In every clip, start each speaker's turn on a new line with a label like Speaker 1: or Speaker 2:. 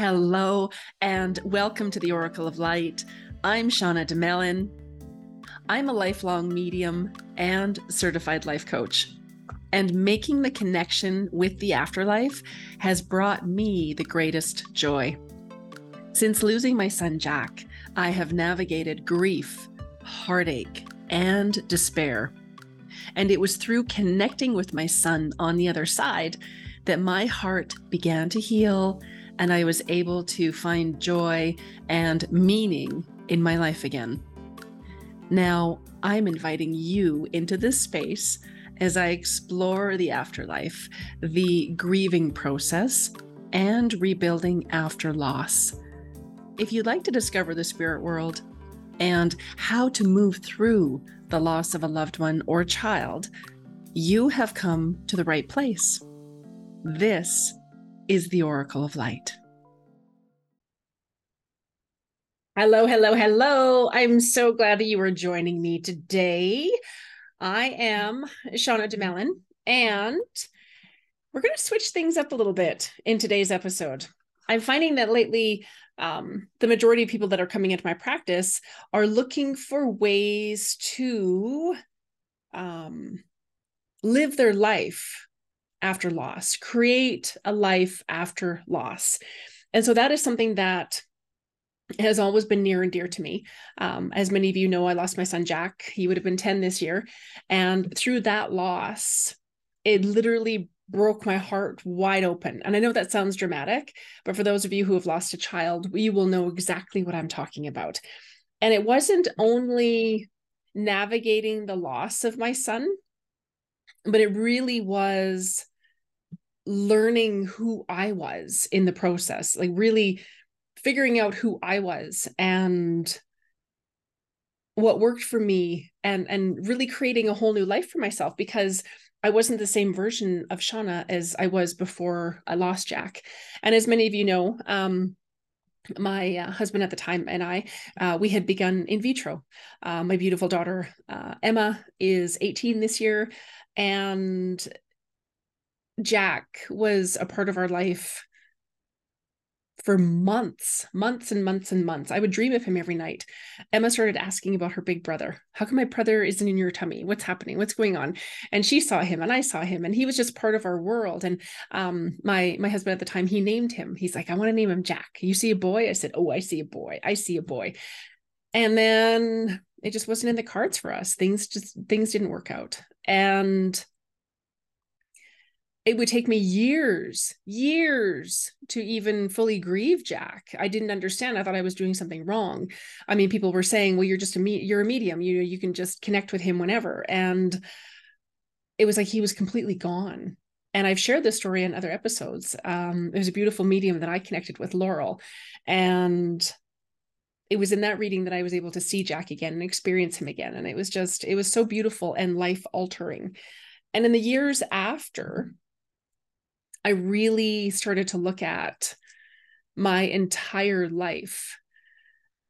Speaker 1: Hello, and welcome to the Oracle of Light. I'm Shauna Domalain. I'm a lifelong medium and certified life coach. And making the connection with the afterlife has brought me the greatest joy. Since losing my son Jack, I have navigated grief, heartache, and despair. And it was through connecting with my son on the other side that my heart began to heal and I was able to find joy and meaning in my life again. Now, I'm inviting you into this space as I explore the afterlife, the grieving process, and rebuilding after loss. If you'd like to discover the spirit world and how to move through the loss of a loved one or child, you have come to the right place. This is the Oracle of Light. Hello, hello, hello. I'm so glad that you are joining me today. I am Shauna Domalain, and we're going to switch things up a little bit in today's episode. I'm finding that lately, um, the majority of people that are coming into my practice are looking for ways to um, live their life after loss, create a life after loss. And so that is something that has always been near and dear to me. Um, as many of you know, I lost my son Jack. He would have been 10 this year. And through that loss, it literally broke my heart wide open. And I know that sounds dramatic, but for those of you who have lost a child, you will know exactly what I'm talking about. And it wasn't only navigating the loss of my son, but it really was learning who I was in the process, like really figuring out who I was and what worked for me and and really creating a whole new life for myself because I wasn't the same version of Shauna as I was before I lost Jack. And as many of you know, um, my uh, husband at the time and I, uh, we had begun in vitro. Uh, my beautiful daughter, uh, Emma, is 18 this year. And Jack was a part of our life for months, months and months and months. I would dream of him every night. Emma started asking about her big brother. How come my brother isn't in your tummy? What's happening? What's going on? And she saw him and I saw him and he was just part of our world. And um, my my husband at the time, he named him. He's like, I want to name him Jack. You see a boy? I said, Oh, I see a boy. I see a boy. And then it just wasn't in the cards for us. Things just things didn't work out. And it would take me years, years to even fully grieve Jack. I didn't understand. I thought I was doing something wrong. I mean, people were saying, "Well, you're just a me- you're a medium. You you can just connect with him whenever." And it was like he was completely gone. And I've shared this story in other episodes. Um, it was a beautiful medium that I connected with, Laurel, and it was in that reading that I was able to see Jack again and experience him again. And it was just, it was so beautiful and life altering. And in the years after, I really started to look at my entire life.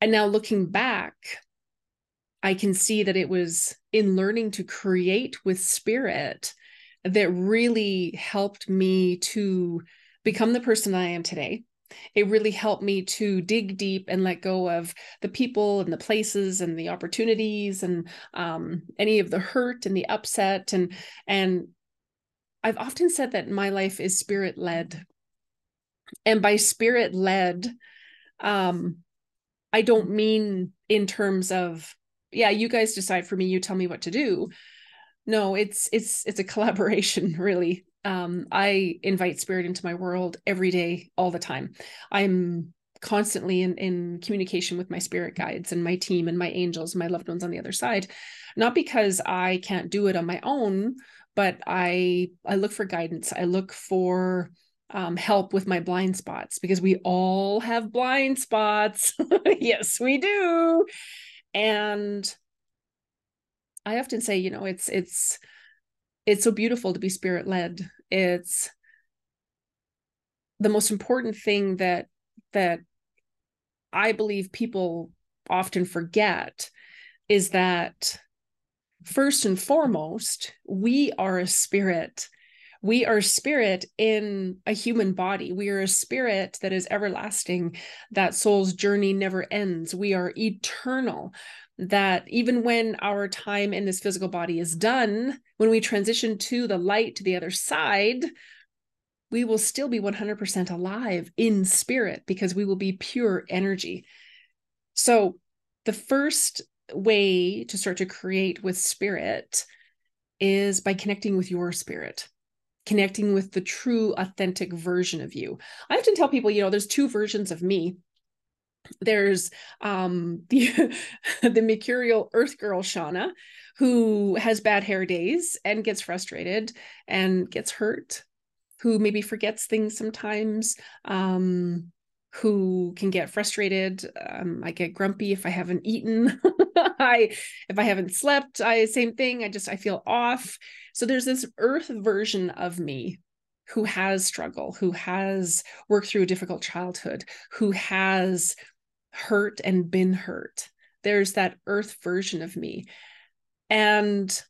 Speaker 1: And now looking back, I can see that it was in learning to create with spirit that really helped me to become the person I am today. It really helped me to dig deep and let go of the people and the places and the opportunities and um, any of the hurt and the upset and and I've often said that my life is spirit led. And by spirit led, um, I don't mean in terms of, yeah, you guys decide for me, you tell me what to do. No, it's it's it's a collaboration, really. Um, I invite spirit into my world every day, all the time. I'm constantly in, in communication with my spirit guides and my team and my angels, my loved ones on the other side. Not because I can't do it on my own, but I I look for guidance. I look for um, help with my blind spots because we all have blind spots. yes, we do. And I often say, you know, it's it's it's so beautiful to be spirit led. It's the most important thing that that I believe people often forget is that first and foremost, we are a spirit We are spirit in a human body. We are a spirit that is everlasting. That soul's journey never ends. We are eternal. That even when our time in this physical body is done, when we transition to the light, to the other side, we will still be 100% alive in spirit because we will be pure energy. So, the first way to start to create with spirit is by connecting with your spirit connecting with the true authentic version of you. I often tell people you know there's two versions of me. There's um the the mercurial earth girl shauna who has bad hair days and gets frustrated and gets hurt who maybe forgets things sometimes um who can get frustrated. Um, i get grumpy if i haven't eaten. I if i haven't slept i same thing. I just i feel off. So there's this earth version of me who has struggle who has worked through a difficult childhood who has hurt and been hurt. There's that earth version of me. And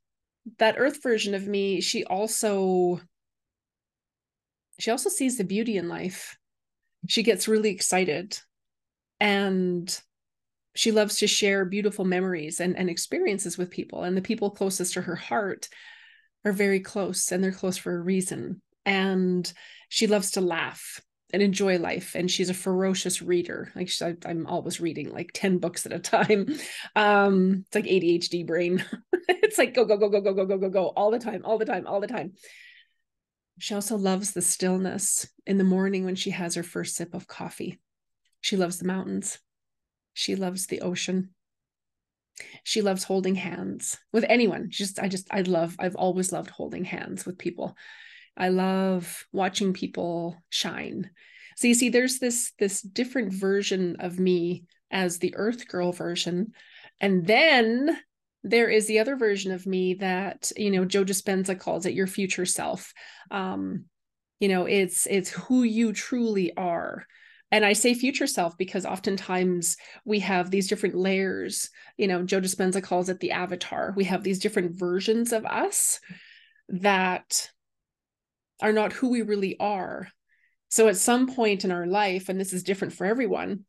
Speaker 1: that earth version of me she also she also sees the beauty in life she gets really excited and she loves to share beautiful memories and, and experiences with people. And the people closest to her heart are very close and they're close for a reason. And she loves to laugh and enjoy life. And she's a ferocious reader. Like she, i'm always reading like 10 books at a time. Um it's like adhd brain. It's like go go go go go go go go go all the time all the time all the time she also loves the stillness in the morning when she has her first sip of coffee. She loves the mountains. She loves the ocean. She loves holding hands with anyone. Just, I just, I love, I've always loved holding hands with people. I love watching people shine. So you see, there's this, this different version of me as the earth girl version. And then there is the other version of me that you know joe dispenza calls it your future self. Um you know it's it's who you truly are. And i say future self because oftentimes we have these different layers. You know joe dispenza calls it the avatar. We have these different versions of us that are not who we really are. So at some point in our life and this is different for everyone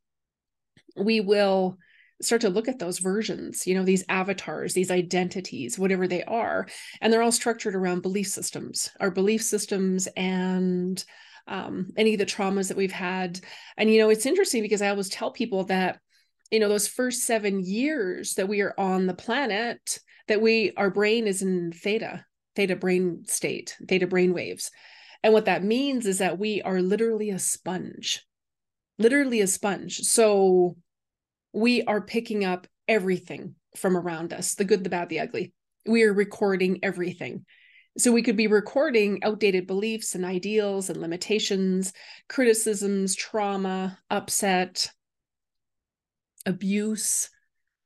Speaker 1: we will start to look at those versions, you know, these avatars, these identities, whatever they are. And they're all structured around belief systems, our belief systems and um, any of the traumas that we've had. And, you know, it's interesting because I always tell people that, you know, those first seven years that we are on the planet, that we, our brain is in theta, theta brain state, theta brain waves. And what that means is that we are literally a sponge, literally a sponge. So we are picking up everything from around us the good, the bad, the ugly. We are recording everything. So we could be recording outdated beliefs and ideals and limitations, criticisms, trauma, upset, abuse,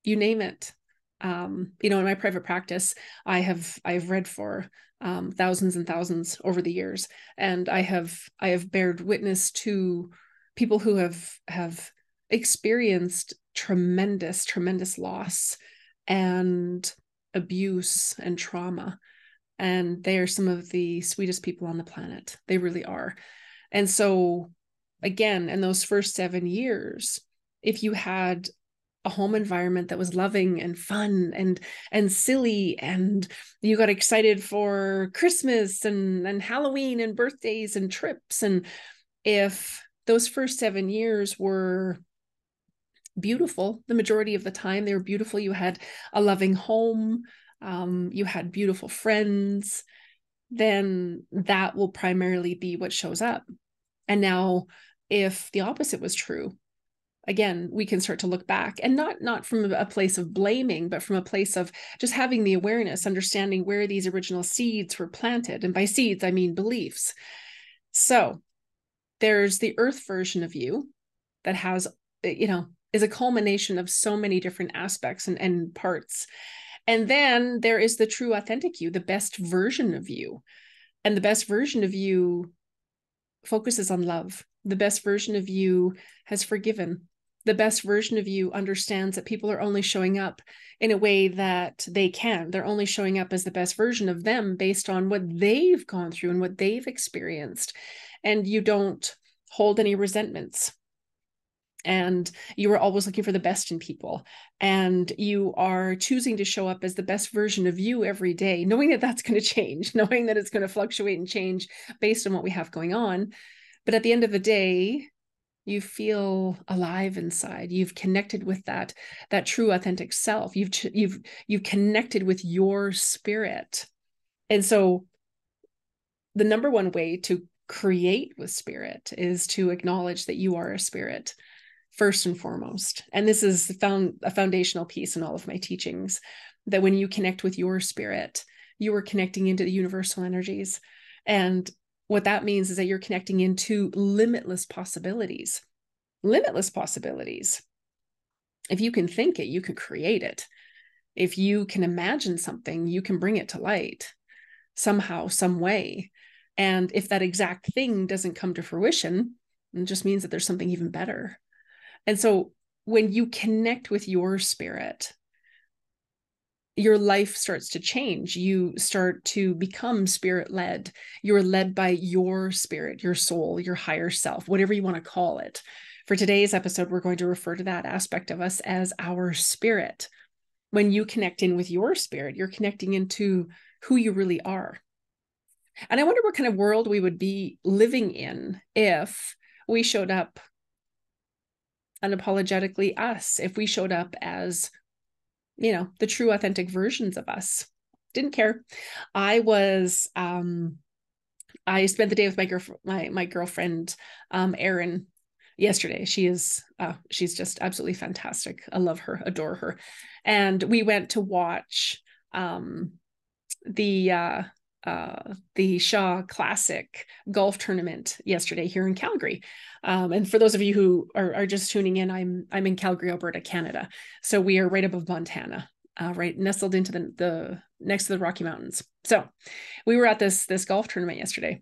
Speaker 1: you name it. Um, you know, in my private practice, I have I've read for um, thousands and thousands over the years, and I have I have bared witness to people who have have experienced tremendous, tremendous loss and abuse and trauma. And they are some of the sweetest people on the planet. They really are. And so, again, in those first seven years, if you had a home environment that was loving and fun and and silly and you got excited for christmas and and halloween and birthdays and trips and if those first 7 years were beautiful the majority of the time. They were beautiful. You had a loving home um, you had beautiful friends. Then that will primarily be what shows up. And now if the opposite was true again we can start to look back and not not from a place of blaming but from a place of just having the awareness understanding where these original seeds were planted. And by seeds i mean beliefs. So there's the earth version of you that has you know is a culmination of so many different aspects and, and parts. And then there is the true authentic you, the best version of you. And the best version of you focuses on love. The best version of you has forgiven. the best version of you understands that people are only showing up in a way that they can. They're only showing up as the best version of them based on what they've gone through and what they've experienced. And you don't hold any resentments. And you are always looking for the best in people. And you are choosing to show up as the best version of you every day, knowing that that's going to change, knowing that it's going to fluctuate and change based on what we have going on. But at the end of the day, you feel alive inside you've connected with that that true authentic self you've you've you've connected with your spirit and so the number one way to create with spirit is to acknowledge that you are a spirit first and foremost and this is found a foundational piece in all of my teachings that when you connect with your spirit you are connecting into the universal energies and what that means is that you're connecting into limitless possibilities. Limitless possibilities. If you can think it, you can create it. If you can imagine something, you can bring it to light somehow, some way. And if that exact thing doesn't come to fruition, it just means that there's something even better. And so when you connect with your spirit, your life starts to change. You start to become spirit led. You're led by your spirit, your soul, your higher self, whatever you want to call it. For today's episode, we're going to refer to that aspect of us as our spirit. When you connect in with your spirit, you're connecting into who you really are. And I wonder what kind of world we would be living in if we showed up unapologetically us, if we showed up as you know the true authentic versions of us. Didn't care. I was um i spent the day with my girl my, my girlfriend um erin yesterday. She is uh she's just absolutely fantastic. I love her adore her. And we went to watch um the uh uh, the Shaw Classic golf tournament yesterday here in Calgary. Um, and for those of you who are, are, just tuning in, I'm I'm in Calgary, Alberta, Canada. So we are right above Montana, uh, right nestled into the the next to the Rocky Mountains. So we were at this this golf tournament yesterday,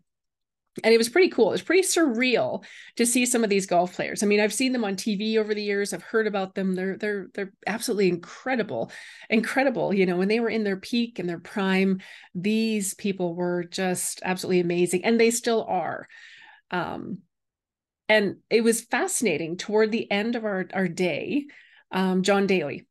Speaker 1: and it was pretty cool. It was pretty surreal to see some of these golf players. I mean, I've seen them on TV over the years. I've heard about them. They're they're they're absolutely incredible, incredible. You know, when they were in their peak and their prime, these people were just absolutely amazing, and they still are. Um, and it was fascinating. Toward the end of our our day, um, John Daly,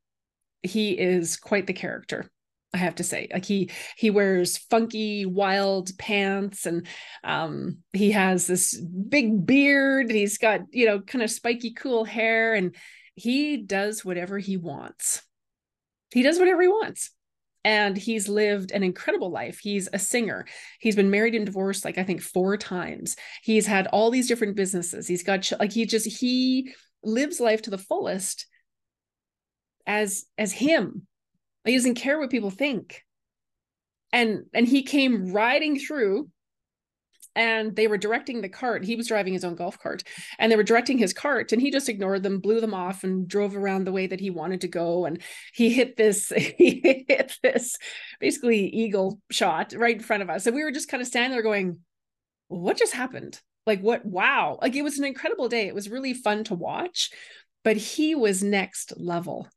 Speaker 1: he is quite the character. I have to say, like he he wears funky, wild pants, and um, he has this big beard. He's got you know kind of spiky, cool hair, and he does whatever he wants. He does whatever he wants, and he's lived an incredible life. He's a singer. He's been married and divorced like I think four times. He's had all these different businesses. He's got like he just he lives life to the fullest as as him he doesn't care what people think. And and he came riding through and they were directing the cart. He was driving his own golf cart and they were directing his cart and he just ignored them, blew them off and drove around the way that he wanted to go. And he hit this, he hit this basically eagle shot right in front of us. And we were just kind of standing there going, what just happened? Like what? Wow. Like it was an incredible day. It was really fun to watch, but he was next level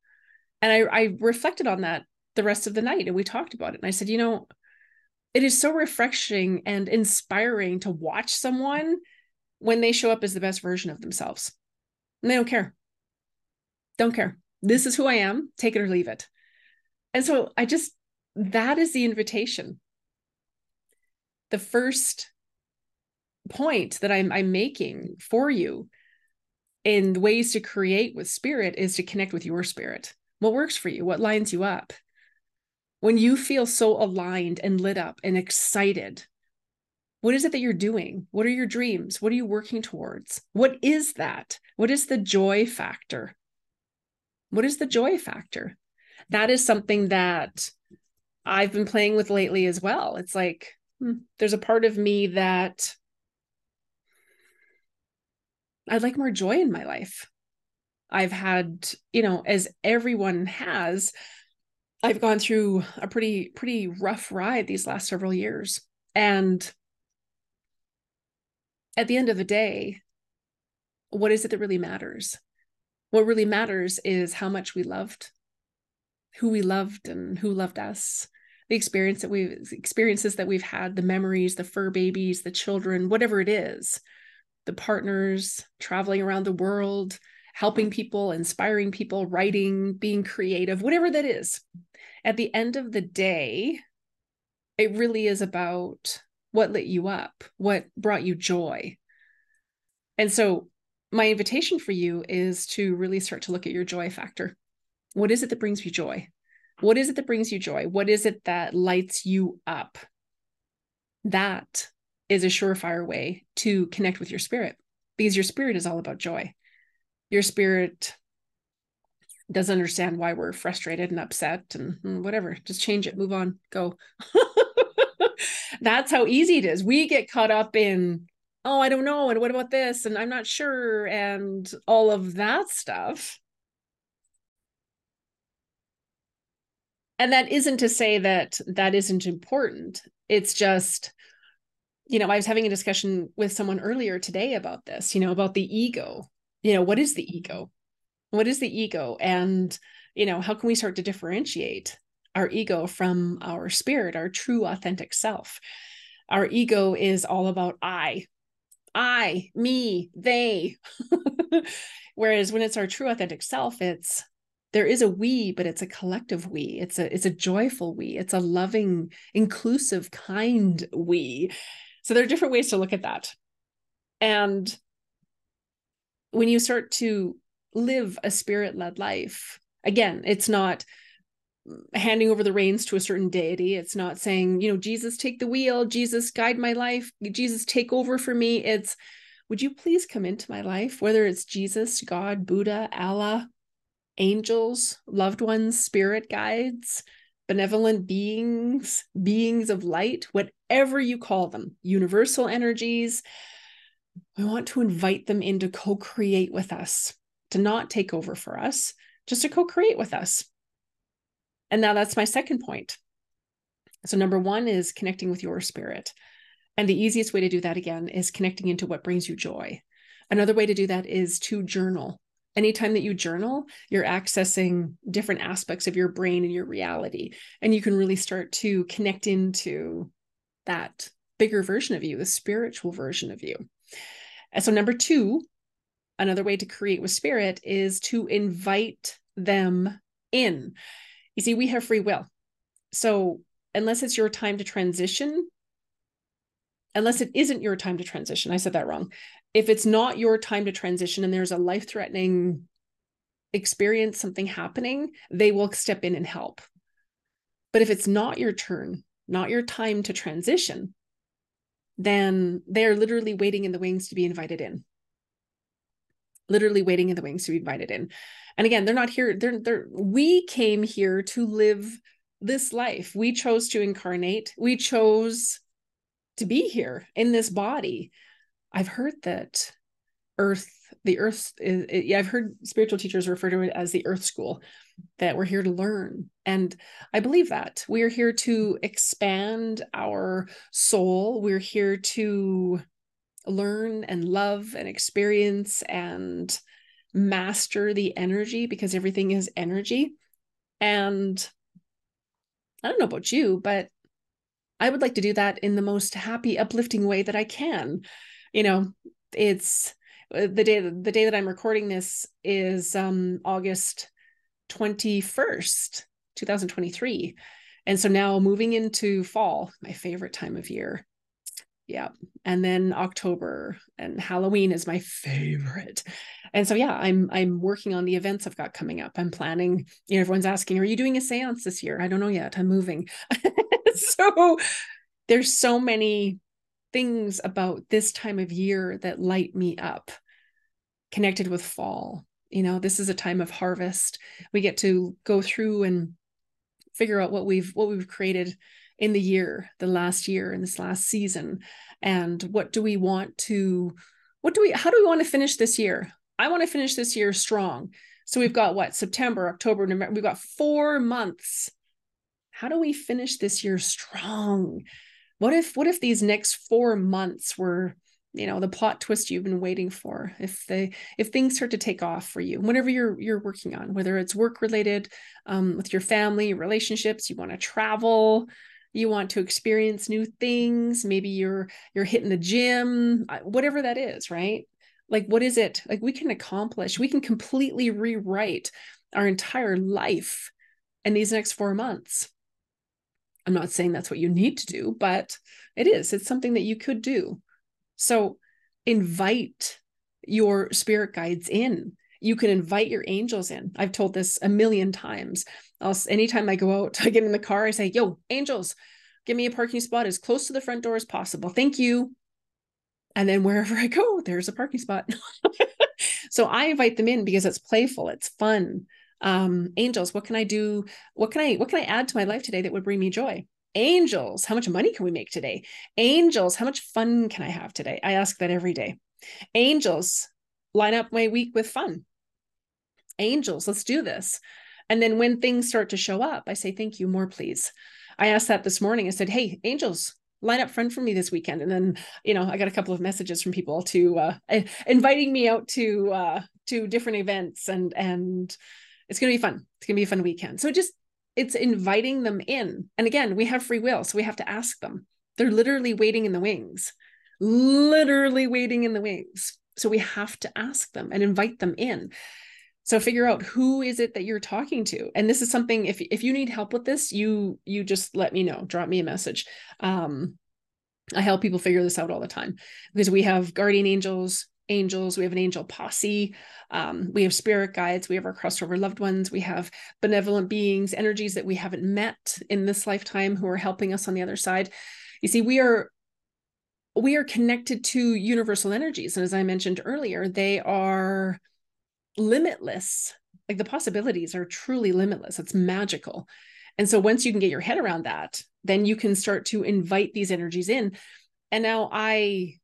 Speaker 1: and I, I reflected on that the rest of the night and we talked about it and i said you know it is so refreshing and inspiring to watch someone when they show up as the best version of themselves. And they don't care. Don't care. This is who i am. Take it or leave it. And so i just that is the invitation. The first point that i'm, I'm making for you in ways to create with spirit is to connect with your spirit what works for you? What lines you up? When you feel so aligned and lit up and excited, what is it that you're doing? What are your dreams? What are you working towards? What is that? What is the joy factor? What is the joy factor? That is something that I've been playing with lately as well. It's like hmm, there's a part of me that I'd like more joy in my life. I've had, you know, as everyone has, I've gone through a pretty, pretty rough ride these last several years. And at the end of the day, what is it that really matters? What really matters is how much we loved, who we loved, and who loved us. The experience that we've experiences that we've had, the memories, the fur babies, the children, whatever it is, the partners, traveling around the world, helping people, inspiring people, writing, being creative, whatever that is. At the end of the day, it really is about what lit you up, what brought you joy. And so, my invitation for you is to really start to look at your joy factor. What is it that brings you joy? What is it that brings you joy? What is it that lights you up? That is a surefire way to connect with your spirit because your spirit is all about joy. Your spirit doesn't understand why we're frustrated and upset and hmm, whatever. Just change it, move on, go. That's how easy it is. We get caught up in, oh, I don't know. And what about this? And I'm not sure. And all of that stuff. And that isn't to say that that isn't important. It's just, you know, I was having a discussion with someone earlier today about this, you know, about the ego. You know, what is the ego? What is the ego? And, you know, how can we start to differentiate our ego from our spirit, our true authentic self? Our ego is all about I, I, me, they. Whereas when it's our true authentic self, it's there is a we but it's a collective we it's a it's a joyful we it's a loving inclusive kind we so there are different ways to look at that and when you start to live a spirit led life again it's not handing over the reins to a certain deity. It's not saying you know jesus take the wheel. Jesus guide my life. Jesus take over for me. It's would you please come into my life? Whether it's jesus god buddha allah angels, loved ones, spirit guides, benevolent beings, beings of light, whatever you call them, universal energies. We want to invite them in to co create with us, to not take over for us, just to co create with us. And now that's my second point. So, number one is connecting with your spirit. And the easiest way to do that again is connecting into what brings you joy. Another way to do that is to journal anytime that you journal, you're accessing different aspects of your brain and your reality. And you can really start to connect into that bigger version of you, the spiritual version of you. And so, number two, another way to create with spirit is to invite them in. You see, we have free will. So, unless it's your time to transition, unless it isn't your time to transition, I said that wrong if it's not your time to transition and there's a life threatening experience, something happening, they will step in and help. But if it's not your turn, not your time to transition, then they're literally waiting in the wings to be invited in. Literally waiting in the wings to be invited in. And again, they're not here. They're they're we came here to live this life. We chose to incarnate. We chose to be here in this body I've heard that Earth, the Earth, is, it, yeah, I've heard spiritual teachers refer to it as the Earth School, that we're here to learn. And I believe that we are here to expand our soul. We're here to learn and love and experience and master the energy because everything is energy. And I don't know about you, but I would like to do that in the most happy, uplifting way that I can you know, it's uh, the day the day that I'm recording this is um August 21st, 2023. And so now moving into fall, my favorite time of year. Yeah. And then October and Halloween is my favorite. And so yeah, I'm I'm working on the events I've got coming up. I'm planning, you know, everyone's asking, are you doing a seance this year? I don't know yet. I'm moving. so there's so many things about this time of year that light me up connected with fall you know this is a time of harvest. We get to go through and figure out what we've what we've created in the year the last year in this last season. And what do we want to what do we how do we want to finish this year? I want to finish this year strong. So we've got what? September october november we've got four months. How do we finish this year strong? What if what if these next four months were you know the plot twist you've been waiting for if they if things start to take off for you whatever you're you're working on whether it's work related um, with your family relationships you want to travel you want to experience new things maybe you're you're hitting the gym uh, whatever that is right? Like what is it? Like we can accomplish we can completely rewrite our entire life in these next 4 months. I'm not saying that's what you need to do but it is it's something that you could do so invite your spirit guides in. You can invite your angels in. I've told this a million times. I'll, anytime I go out, I get in the car, I say, Yo, angels, give me a parking spot as close to the front door as possible. Thank you. And then wherever I go, there's a parking spot. so I invite them in because it's playful, it's fun. Um, angels, what can I do? What can I what can I add to my life today that would bring me joy? Angels, how much money can we make today? Angels, how much fun can I have today? I ask that every day. Angels, line up my week with fun. Angels, let's do this. And then when things start to show up, I say, thank you, more please. I asked that this morning. I said, hey, angels, line up fun for me this weekend. And then, you know, I got a couple of messages from people to uh, inviting me out to uh, to different events and and it's gonna be fun. It's gonna be a fun weekend. So just it's inviting them in. And again, we have free will, so we have to ask them. They're literally waiting in the wings, literally waiting in the wings. So we have to ask them and invite them in. So figure out who is it that you're talking to. And this is something if if you need help with this, you you just let me know, drop me a message. Um I help people figure this out all the time because we have guardian angels, angels, we have an angel posse, um, we have spirit guides, we have our crossover loved ones, we have benevolent beings, energies that we haven't met in this lifetime who are helping us on the other side. You see, we are we are connected to universal energies. And as I mentioned earlier, they are limitless. Like the possibilities are truly limitless. It's magical. And so once you can get your head around that, then you can start to invite these energies in. And now I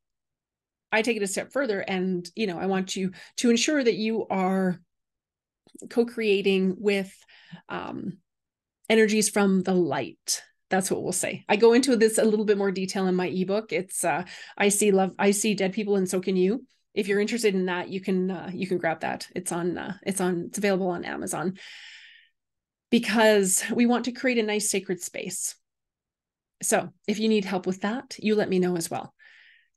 Speaker 1: I take it a step further and, you know, I want you to ensure that you are co-creating with um, energies from the light. That's what we'll say. I go into this a little bit more detail in my ebook. It's uh, I see love, I see dead people, and so can you. If you're interested in that, you can uh, you can grab that. It's on uh, it's on it's available on Amazon because we want to create a nice sacred space. So if you need help with that, you let me know as well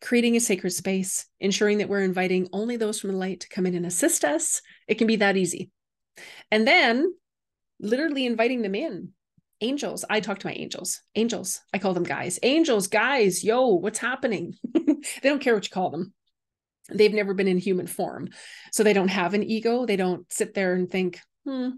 Speaker 1: creating a sacred space, ensuring that we're inviting only those from the light to come in and assist us. It can be that easy. And then literally inviting them in. Angels, I talk to my angels. Angels, I call them guys. Angels, guys, yo, what's happening? they don't care what you call them. They've never been in human form. So they don't have an ego. They don't sit there and think, hmm,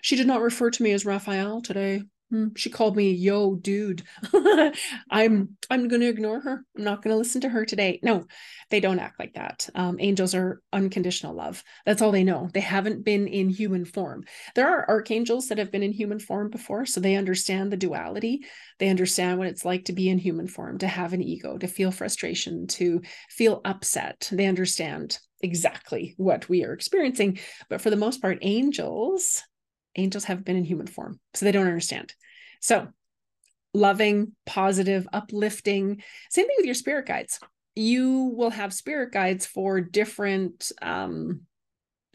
Speaker 1: she did not refer to me as Raphael today. Hmm, she called me yo dude. I'm i'm going to ignore her. I'm not going to listen to her today. No they don't act like that. Um, angels are unconditional love. That's all they know. They haven't been in human form. There are archangels that have been in human form before so they understand the duality. They understand what it's like to be in human form to have an ego to feel frustration to feel upset. They understand exactly what we are experiencing. But for the most part angels angels have been in human form, so they don't understand. So, loving, positive, uplifting. Same thing with your spirit guides. You will have spirit guides for different um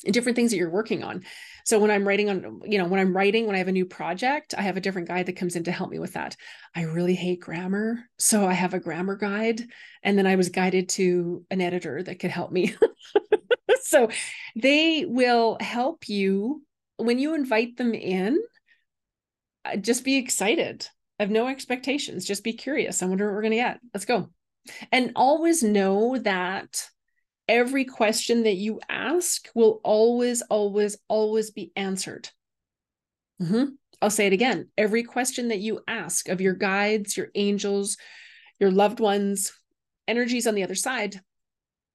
Speaker 1: different things that you're working on. So when I'm writing on, you know, when I'm writing, when I have a new project, I have a different guide that comes in to help me with that. I really hate grammar. So I have a grammar guide. And then I was guided to an editor that could help me. so they will help you when you invite them in, uh, just be excited. I have no expectations. Just be curious. I wonder what we're going to get. Let's go. And always know that every question that you ask will always, always, always be answered. Mm-hmm. I'll say it again. Every question that you ask of your guides, your angels, your loved ones, energies on the other side,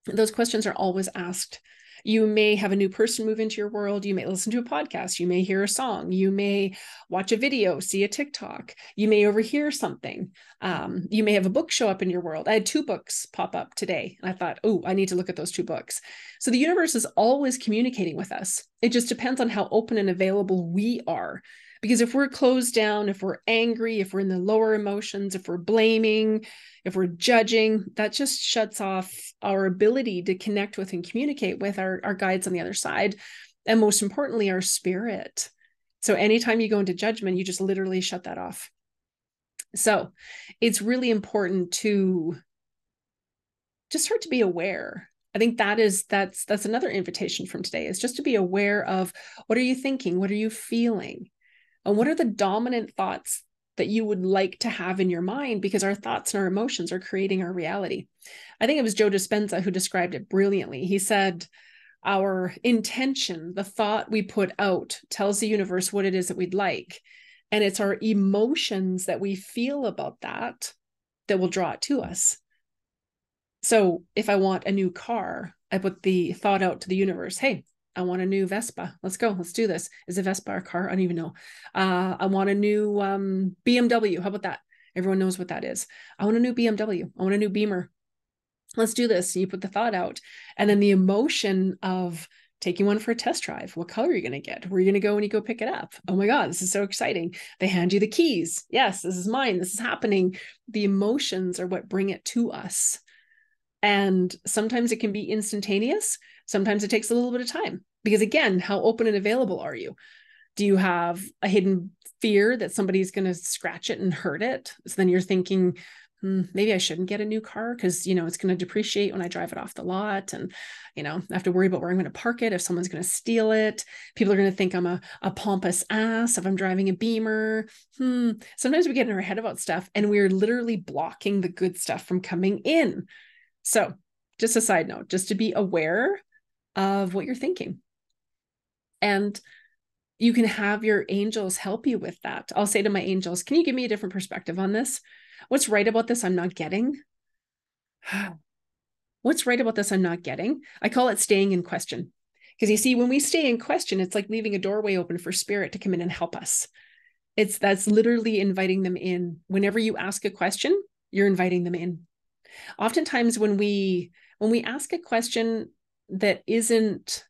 Speaker 1: those questions are always asked. You may have a new person move into your world. You may listen to a podcast. You may hear a song. You may watch a video, see a TikTok. You may overhear something. Um, you may have a book show up in your world. I had two books pop up today. And I thought, oh, I need to look at those two books. So the universe is always communicating with us. It just depends on how open and available we are Because if we're closed down, if we're angry, if we're in the lower emotions, if we're blaming, if we're judging, that just shuts off our ability to connect with and communicate with our, our guides on the other side. And most importantly, our spirit. So anytime you go into judgment, you just literally shut that off. So it's really important to just start to be aware I think that is that's that's another invitation from today is just to be aware of what are you thinking, what are you feeling, and what are the dominant thoughts that you would like to have in your mind because our thoughts and our emotions are creating our reality. I think it was Joe Dispenza who described it brilliantly. He said, Our intention, the thought we put out, tells the universe what it is that we'd like. And it's our emotions that we feel about that that will draw it to us. So if I want a new car, I put the thought out to the universe hey, I want a new Vespa. Let's go. Let's do this. Is a Vespa a car? I don't even know. Uh, I want a new um, BMW. How about that? Everyone knows what that is. I want a new BMW. I want a new Beamer. Let's do this. You put the thought out. And then the emotion of taking one for a test drive. What color are you going to get? Where are you going to go when you go pick it up? Oh my God, this is so exciting. They hand you the keys. Yes, this is mine. This is happening. The emotions are what bring it to us. And sometimes it can be instantaneous. Sometimes it takes a little bit of time because, again, how open and available are you? Do you have a hidden fear that somebody's going to scratch it and hurt it? So then you're thinking, hmm, maybe I shouldn't get a new car because, you know, it's going to depreciate when I drive it off the lot. And, you know, I have to worry about where I'm going to park it if someone's going to steal it. People are going to think I'm a, a pompous ass if I'm driving a beamer. Hmm. Sometimes we get in our head about stuff and we're literally blocking the good stuff from coming in so, just a side note, just to be aware of what you're thinking. And you can have your angels help you with that. I'll say to my angels, can you give me a different perspective on this? What's right about this I'm not getting? What's right about this I'm not getting? I call it staying in question. Because you see, when we stay in question, it's like leaving a doorway open for spirit to come in and help us. It's that's literally inviting them in. Whenever you ask a question, you're inviting them in oftentimes when we when we ask a question that isn't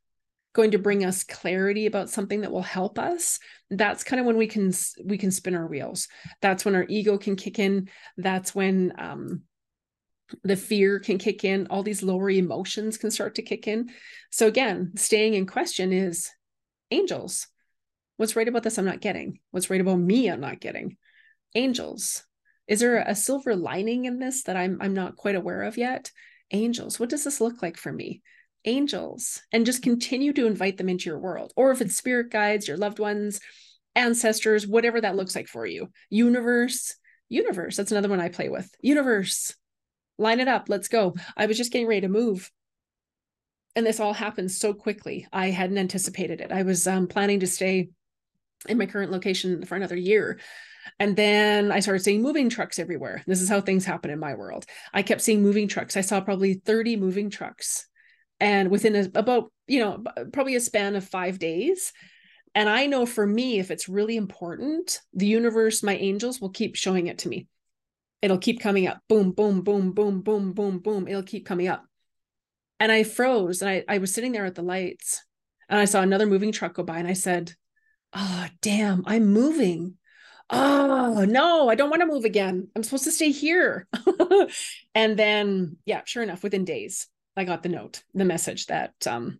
Speaker 1: going to bring us clarity about something that will help us that's kind of when we can we can spin our wheels. That's when our ego can kick in. That's when um the fear can kick in. All these lower emotions can start to kick in. So again staying in question is angels. What's right about this i'm not getting? What's right about me i'm not getting? Angels. Is there a silver lining in this that I'm I'm not quite aware of yet? Angels, what does this look like for me? Angels, and just continue to invite them into your world. Or if it's spirit guides, your loved ones, ancestors, whatever that looks like for you. Universe, universe. That's another one I play with. Universe, line it up. Let's go. I was just getting ready to move. And this all happened so quickly. I hadn't anticipated it. I was um, planning to stay in my current location for another year. And then I started seeing moving trucks everywhere. This is how things happen in my world. I kept seeing moving trucks. I saw probably 30 moving trucks. And within a, about, you know, probably a span of five days. And I know for me, if it's really important, the universe, my angels will keep showing it to me. It'll keep coming up. Boom, boom, boom, boom, boom, boom, boom. It'll keep coming up. And I froze and I, I was sitting there at the lights and I saw another moving truck go by and I said, Oh, damn, I'm moving oh no i don't want to move again i'm supposed to stay here and then yeah sure enough within days i got the note the message that um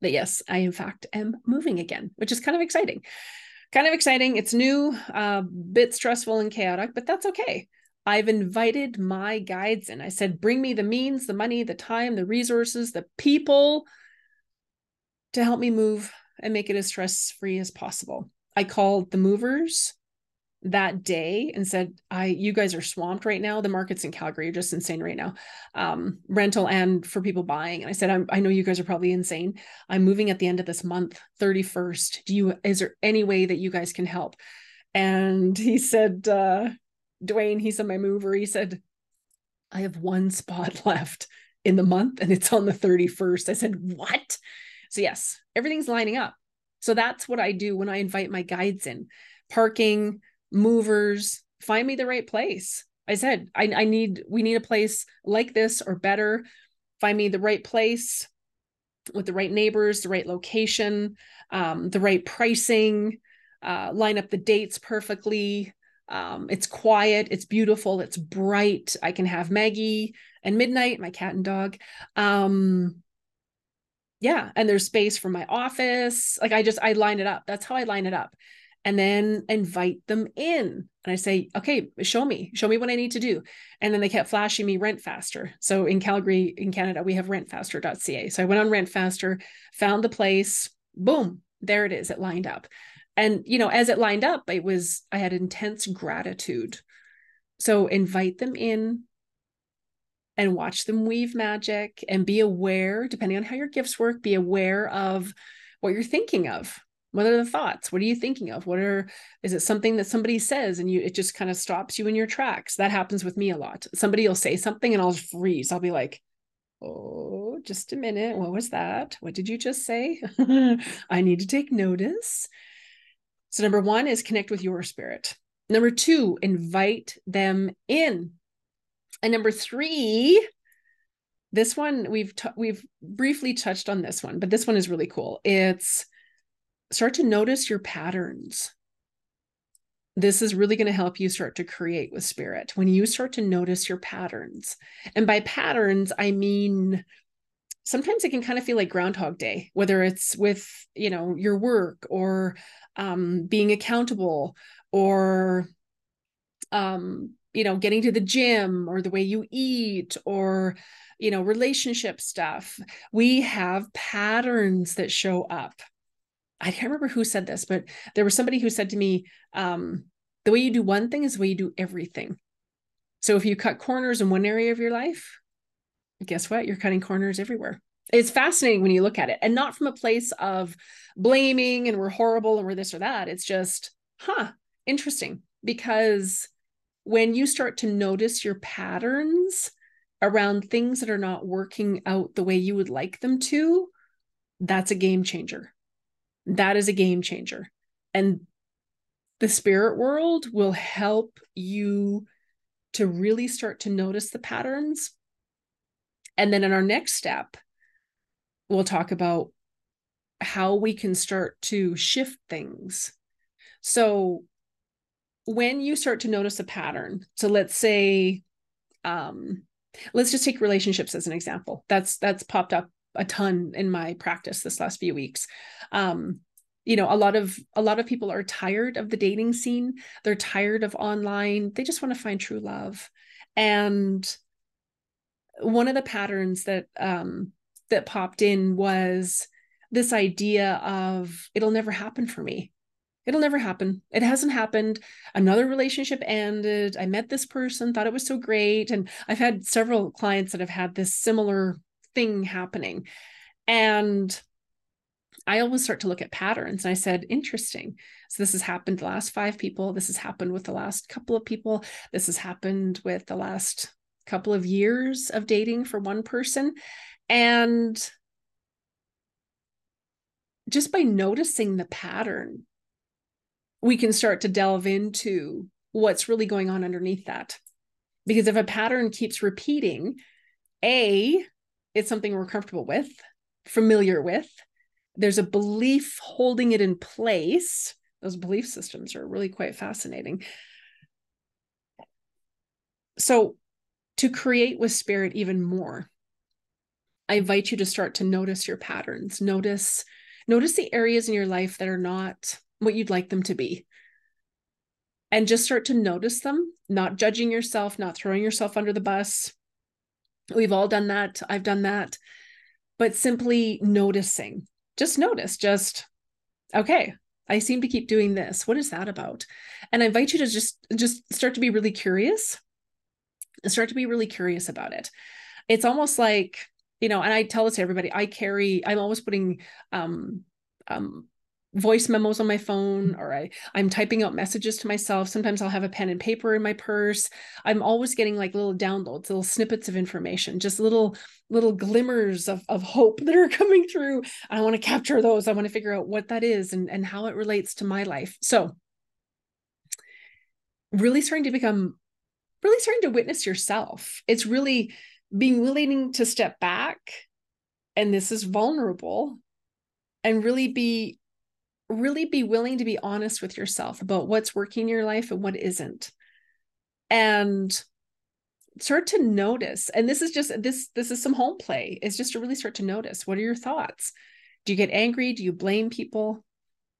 Speaker 1: that yes i in fact am moving again which is kind of exciting. Kind of exciting. It's new a uh, bit stressful and chaotic but that's okay. I've invited my guides in. I said bring me the means the money the time the resources the people to help me move and make it as stress free as possible. I called the movers that day and said i you guys are swamped right now. The markets in calgary are just insane right now um, rental and for people buying. And i said I'm, i know you guys are probably insane. I'm moving at the end of this month 31st do you is there any way that you guys can help? And he said uh dwayne he said my mover he said i have one spot left in the month and it's on the 31st i said what? So yes everything's lining up. So that's what i do when i invite my guides in. Parking movers, find me the right place. I said, I, I need, we need a place like this or better. Find me the right place with the right neighbors, the right location, um, the right pricing, uh, line up the dates perfectly. Um, it's quiet, it's beautiful, it's bright. I can have Maggie and Midnight, my cat and dog. Um, yeah, and there's space for my office. Like I just I line it up. That's how I line it up. And then invite them in. And I say, okay, show me, show me what I need to do. And then they kept flashing me Rent Faster. So in Calgary, in Canada, we have rentfaster.ca. So I went on Rent Faster, found the place, boom, there it is. It lined up and you know as it lined up it was i had intense gratitude so invite them in and watch them weave magic and be aware depending on how your gifts work be aware of what you're thinking of what are the thoughts? What are you thinking of? What are is it something that somebody says and you it just kind of stops you in your tracks? That happens with me a lot. Somebody will say something and i'll freeze. I'll be like oh just a minute. What was that? What did you just say? I need to take notice. So, number one is connect with your spirit. Number two, invite them in. And number three, this one we've t- we've briefly touched on this one, but this one is really cool. It's start to notice your patterns. This is really going to help you start to create with spirit when you start to notice your patterns. And by patterns, I mean sometimes it can kind of feel like groundhog day whether it's with you know your work or um, being accountable or um, you know getting to the gym or the way you eat or you know relationship stuff we have patterns that show up i can't remember who said this but there was somebody who said to me um, the way you do one thing is the way you do everything so if you cut corners in one area of your life guess what? You're cutting corners everywhere. It's fascinating when you look at it and not from a place of blaming and we're horrible and we're this or that. It's just, huh, interesting. Because when you start to notice your patterns around things that are not working out the way you would like them to, that's a game changer. That is a game changer. And the spirit world will help you to really start to notice the patterns and then in our next step, we'll talk about how we can start to shift things. So when you start to notice a pattern, so let's say, um, let's just take relationships as an example. That's that's popped up a ton in my practice this last few weeks. Um, you know, a lot of a lot of people are tired of the dating scene. They're tired of online. They just want to find true love. And one of the patterns that um, that popped in was this idea of it'll never happen for me. It'll never happen. It hasn't happened. Another relationship ended. I met this person, thought it was so great. And I've had several clients that have had this similar thing happening. And I always start to look at patterns. And I said, interesting. So this has happened the last five people. This has happened with the last couple of people. This has happened with the last couple of years of dating for one person. And just by noticing the pattern, we can start to delve into what's really going on underneath that. Because if a pattern keeps repeating, A, it's something we're comfortable with, familiar with. There's a belief holding it in place. Those belief systems are really quite fascinating. So, to create with spirit even more i invite you to start to notice your patterns notice notice the areas in your life that are not what you'd like them to be and just start to notice them not judging yourself not throwing yourself under the bus we've all done that. I've done that. But simply noticing. Just notice just okay i seem to keep doing this. What is that about? And i invite you to just just start to be really curious. Start to be really curious about it. It's almost like, you know, and I tell this to everybody, I carry, I'm always putting um um voice memos on my phone or I I'm typing out messages to myself. Sometimes I'll have a pen and paper in my purse. I'm always getting like little downloads, little snippets of information, just little little glimmers of, of hope that are coming through. I want to capture those. I want to figure out what that is and, and how it relates to my life. So really starting to become really starting to witness yourself. It's really being willing to step back, and this is vulnerable, and really be really be willing to be honest with yourself about what's working in your life and what isn't. And start to notice and this is just this this is some home play is just to really start to notice what are your thoughts? Do you get angry? Do you blame people?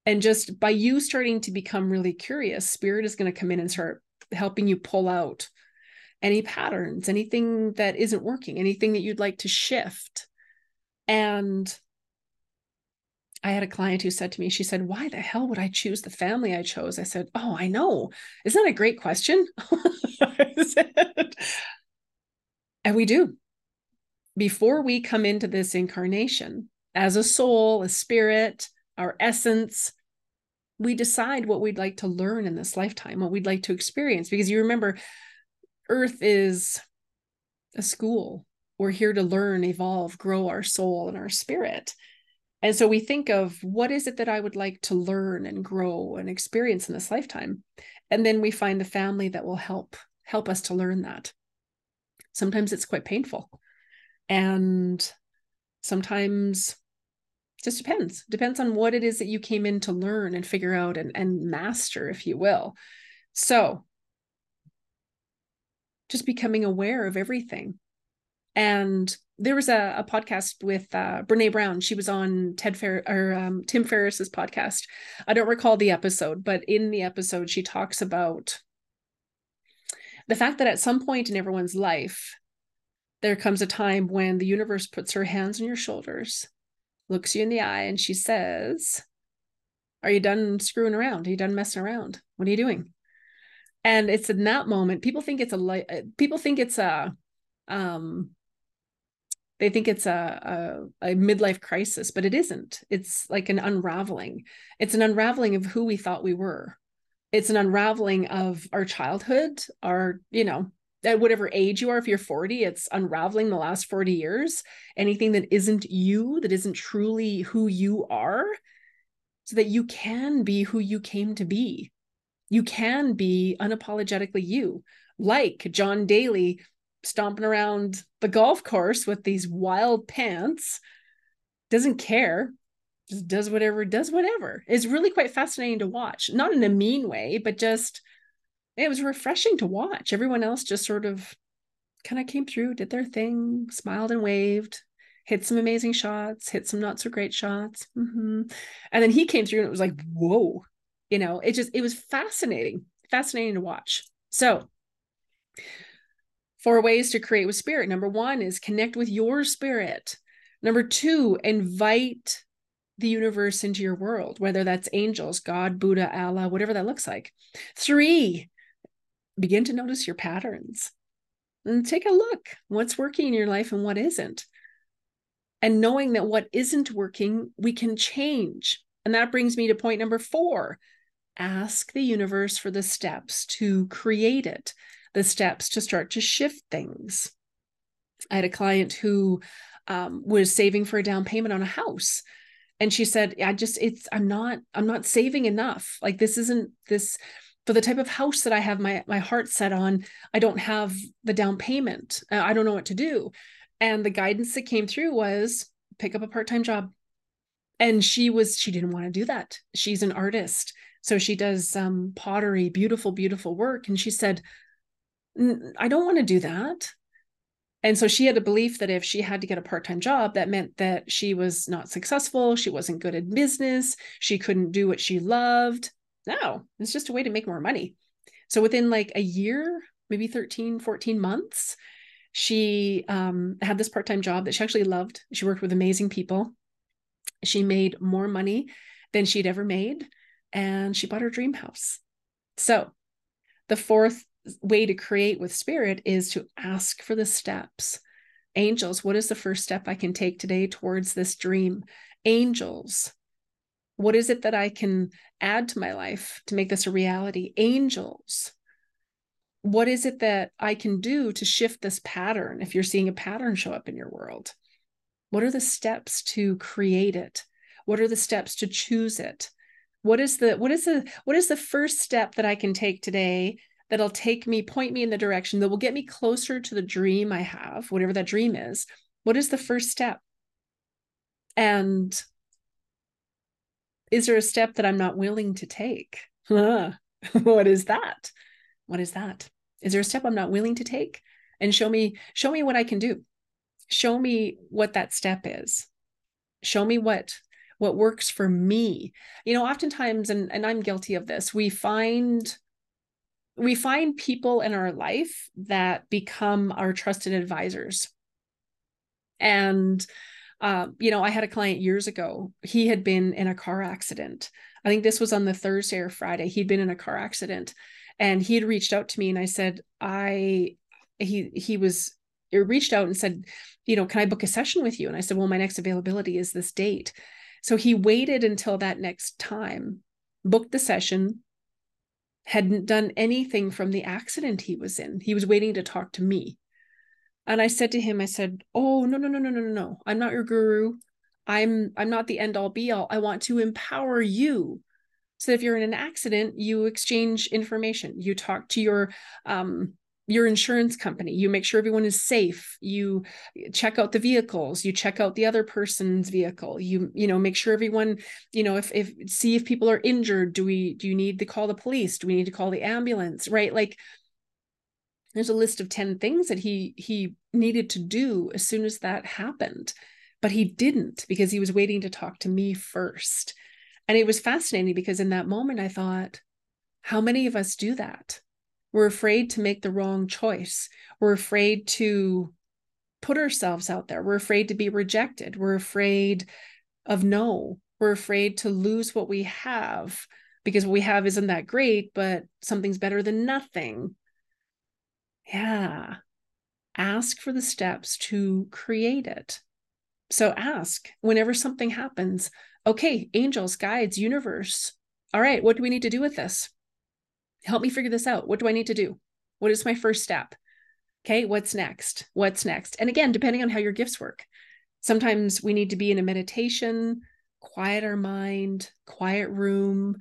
Speaker 1: And just by you starting to become really curious spirit is going to come in and start helping you pull out any patterns anything that isn't working anything that you'd like to shift. And I had a client who said to me, she said, Why the hell would I choose the family I chose? I said, Oh, I know. Isn't that a great question? and we do. Before we come into this incarnation as a soul, a spirit, our essence, we decide what we'd like to learn in this lifetime, what we'd like to experience. Because you remember, Earth is a school. We're here to learn, evolve, grow our soul and our spirit. And so we think of what is it that I would like to learn and grow and experience in this lifetime? And then we find the family that will help help us to learn that. Sometimes it's quite painful. And sometimes just depends. Depends on what it is that you came in to learn and figure out and, and master, if you will. So just becoming aware of everything. And there was a, a podcast with uh, Brene Brown. She was on Ted Fer or um, Tim Ferriss's podcast. I don't recall the episode, but in the episode, she talks about the fact that at some point in everyone's life, there comes a time when the universe puts her hands on your shoulders, looks you in the eye, and she says, Are you done screwing around? Are you done messing around? What are you doing? And it's in that moment, people think it's a light, people think it's a, um, they think it's a, a, a midlife crisis but it isn't. It's like an unraveling. It's an unraveling of who we thought we were. It's an unraveling of our childhood our you know at whatever age you are if you're 40 it's unraveling the last 40 years. Anything that isn't you that isn't truly who you are so that you can be who you came to be. You can be unapologetically you. Like john daly stomping around the golf course with these wild pants, doesn't care, just does whatever, does whatever. It's really quite fascinating to watch. Not in a mean way, but just it was refreshing to watch. Everyone else just sort of kind of came through, did their thing, smiled and waved, hit some amazing shots, hit some not so great shots. Mm-hmm. And then he came through and it was like, whoa, you know, it just, it was fascinating, fascinating to watch. So four ways to create with spirit. Number one is connect with your spirit. Number two, invite the universe into your world, whether that's angels, God, Buddha, Allah, whatever that looks like. Three, begin to notice your patterns and take a look what's working in your life and what isn't. And knowing that what isn't working, we can change. And that brings me to point number four ask the universe for the steps to create it the steps to start to shift things. I had a client who um, was saving for a down payment on a house. And she said i just it's i'm not i'm not saving enough. Like this isn't this for the type of house that i have my my heart set on i don't have the down payment. Uh, i don't know what to do. And the guidance that came through was pick up a part-time job. And she was she didn't want to do that. She's an artist. So she does um, pottery beautiful beautiful work. And she said I don't want to do that. And so she had a belief that if she had to get a part time job, that meant that she was not successful. She wasn't good at business. She couldn't do what she loved. No, it's just a way to make more money. So within like a year, maybe 13, 14 months, she um, had this part time job that she actually loved. She worked with amazing people. She made more money than she'd ever made. And she bought her dream house. So the fourth way to create with spirit is to ask for the steps. Angels, what is the first step I can take today towards this dream? Angels, what is it that I can add to my life to make this a reality? Angels, what is it that I can do to shift this pattern if you're seeing a pattern show up in your world? What are the steps to create it? What are the steps to choose it? What is the what is the what is the first step that I can take today that'll take me, point me in the direction that will get me closer to the dream I have, whatever that dream is. What is the first step? And is there a step that I'm not willing to take? what is that? What is that? Is there a step I'm not willing to take? And show me, show me what I can do. Show me what that step is. Show me what what works for me. You know, oftentimes, and, and I'm guilty of this, we find we find people in our life that become our trusted advisors. And uh, you know, I had a client years ago. He had been in a car accident. I think this was on the Thursday or Friday. He'd been in a car accident, and he had reached out to me, and I said, I he he was he reached out and said, you know, can I book a session with you? And I said, well, my next availability is this date. So he waited until that next time, booked the session, hadn't done anything from the accident he was in. He was waiting to talk to me. And I said to him, I said, Oh, no, no, no, no, no, no, no. I'm not your guru. I'm I'm not the end all be all. I want to empower you. So if you're in an accident, you exchange information. You talk to your um your insurance company. You make sure everyone is safe. You check out the vehicles. You check out the other person's vehicle. You you know make sure everyone you know if if see if people are injured. Do we do you need to call the police? Do we need to call the ambulance right? Like there's a list of 10 things that he he needed to do as soon as that happened but he didn't because he was waiting to talk to me first. And it was fascinating because in that moment i thought how many of us do that we're afraid to make the wrong choice we're afraid to put ourselves out there we're afraid to be rejected we're afraid of no we're afraid to lose what we have because what we have isn't that great but something's better than nothing yeah. Ask for the steps to create it. So ask whenever something happens, okay, angels, guides, universe. All right, what do we need to do with this? Help me figure this out. What do I need to do? What is my first step? Okay, what's next? What's next? And again, depending on how your gifts work, sometimes we need to be in a meditation, quiet our mind, quiet room,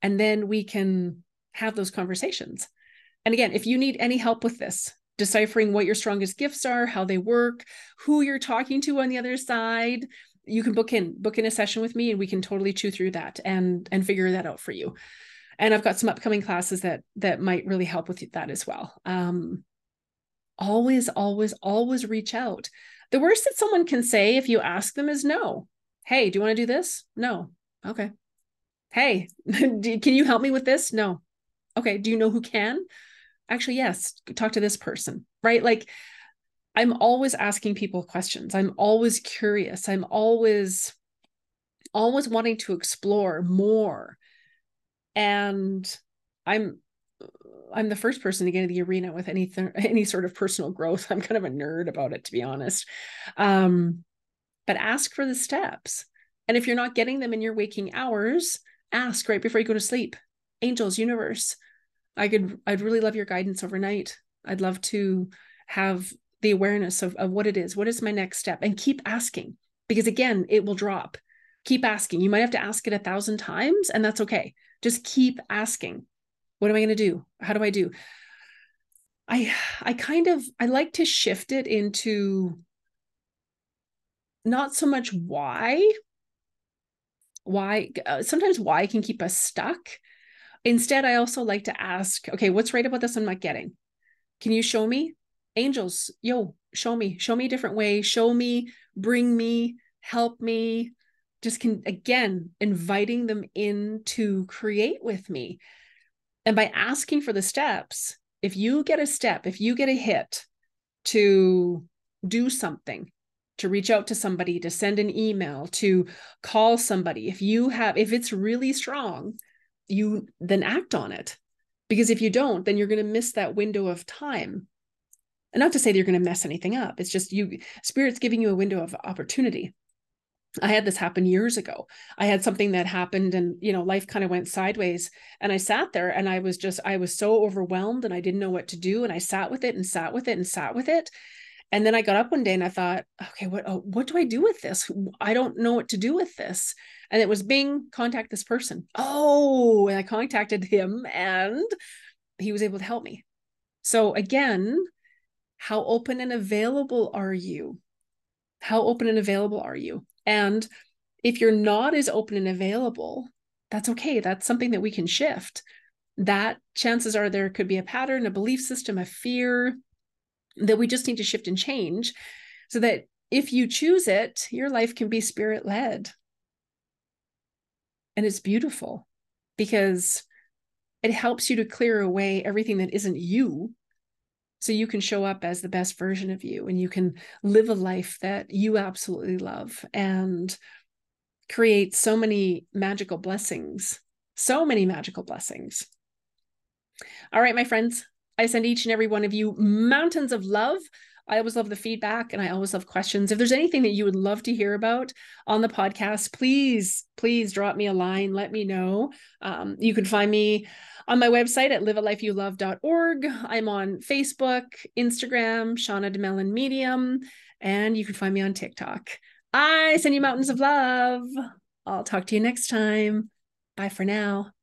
Speaker 1: and then we can have those conversations. And again, if you need any help with this, deciphering what your strongest gifts are, how they work, who you're talking to on the other side, you can book in book in a session with me and we can totally chew through that and and figure that out for you. And I've got some upcoming classes that that might really help with that as well. Um always always always reach out. The worst that someone can say if you ask them is no. Hey, do you want to do this? No. Okay. Hey, can you help me with this? No. Okay. Do you know who can? actually yes talk to this person right like i'm always asking people questions i'm always curious i'm always always wanting to explore more and i'm i'm the first person to get into the arena with any any sort of personal growth i'm kind of a nerd about it to be honest um but ask for the steps and if you're not getting them in your waking hours ask right before you go to sleep angels universe I could I'd really love your guidance overnight. I'd love to have the awareness of, of what it is. What is my next step? And keep asking because again, it will drop. Keep asking. You might have to ask it a thousand times, and that's okay. Just keep asking. What am I going to do? How do I do? I I kind of I like to shift it into not so much why why uh, sometimes why can keep us stuck Instead, I also like to ask, okay, what's right about this I'm not getting? Can you show me? Angels, yo, show me, show me a different way, show me, bring me, help me. Just can again inviting them in to create with me. And by asking for the steps, if you get a step, if you get a hit to do something, to reach out to somebody, to send an email, to call somebody, if you have, if it's really strong, you then act on it. Because if you don't, then you're going to miss that window of time. And not to say that you're going to mess anything up. It's just you, spirit's giving you a window of opportunity. I had this happen years ago. I had something that happened and, you know, life kind of went sideways. And I sat there and I was just, I was so overwhelmed and I didn't know what to do. And I sat with it and sat with it and sat with it. And then I got up one day and I thought, okay, what oh, what do I do with this? I don't know what to do with this. And it was Bing, contact this person. Oh, and I contacted him and he was able to help me. So again, how open and available are you? How open and available are you? And if you're not as open and available, that's okay. That's something that we can shift. That chances are there could be a pattern, a belief system, a fear that we just need to shift and change so that if you choose it, your life can be spirit led. And it's beautiful because it helps you to clear away everything that isn't you so you can show up as the best version of you and you can live a life that you absolutely love and create so many magical blessings so many magical blessings. All right my friends i send each and every one of you mountains of love I always love the feedback and I always love questions. If there's anything that you would love to hear about on the podcast, please, please drop me a line. Let me know. Um, you can find me on my website at livealifeyouLove.org. I'm on Facebook, Instagram, Shauna Domalain Medium, and you can find me on TikTok. I send you mountains of love. I'll talk to you next time. Bye for now.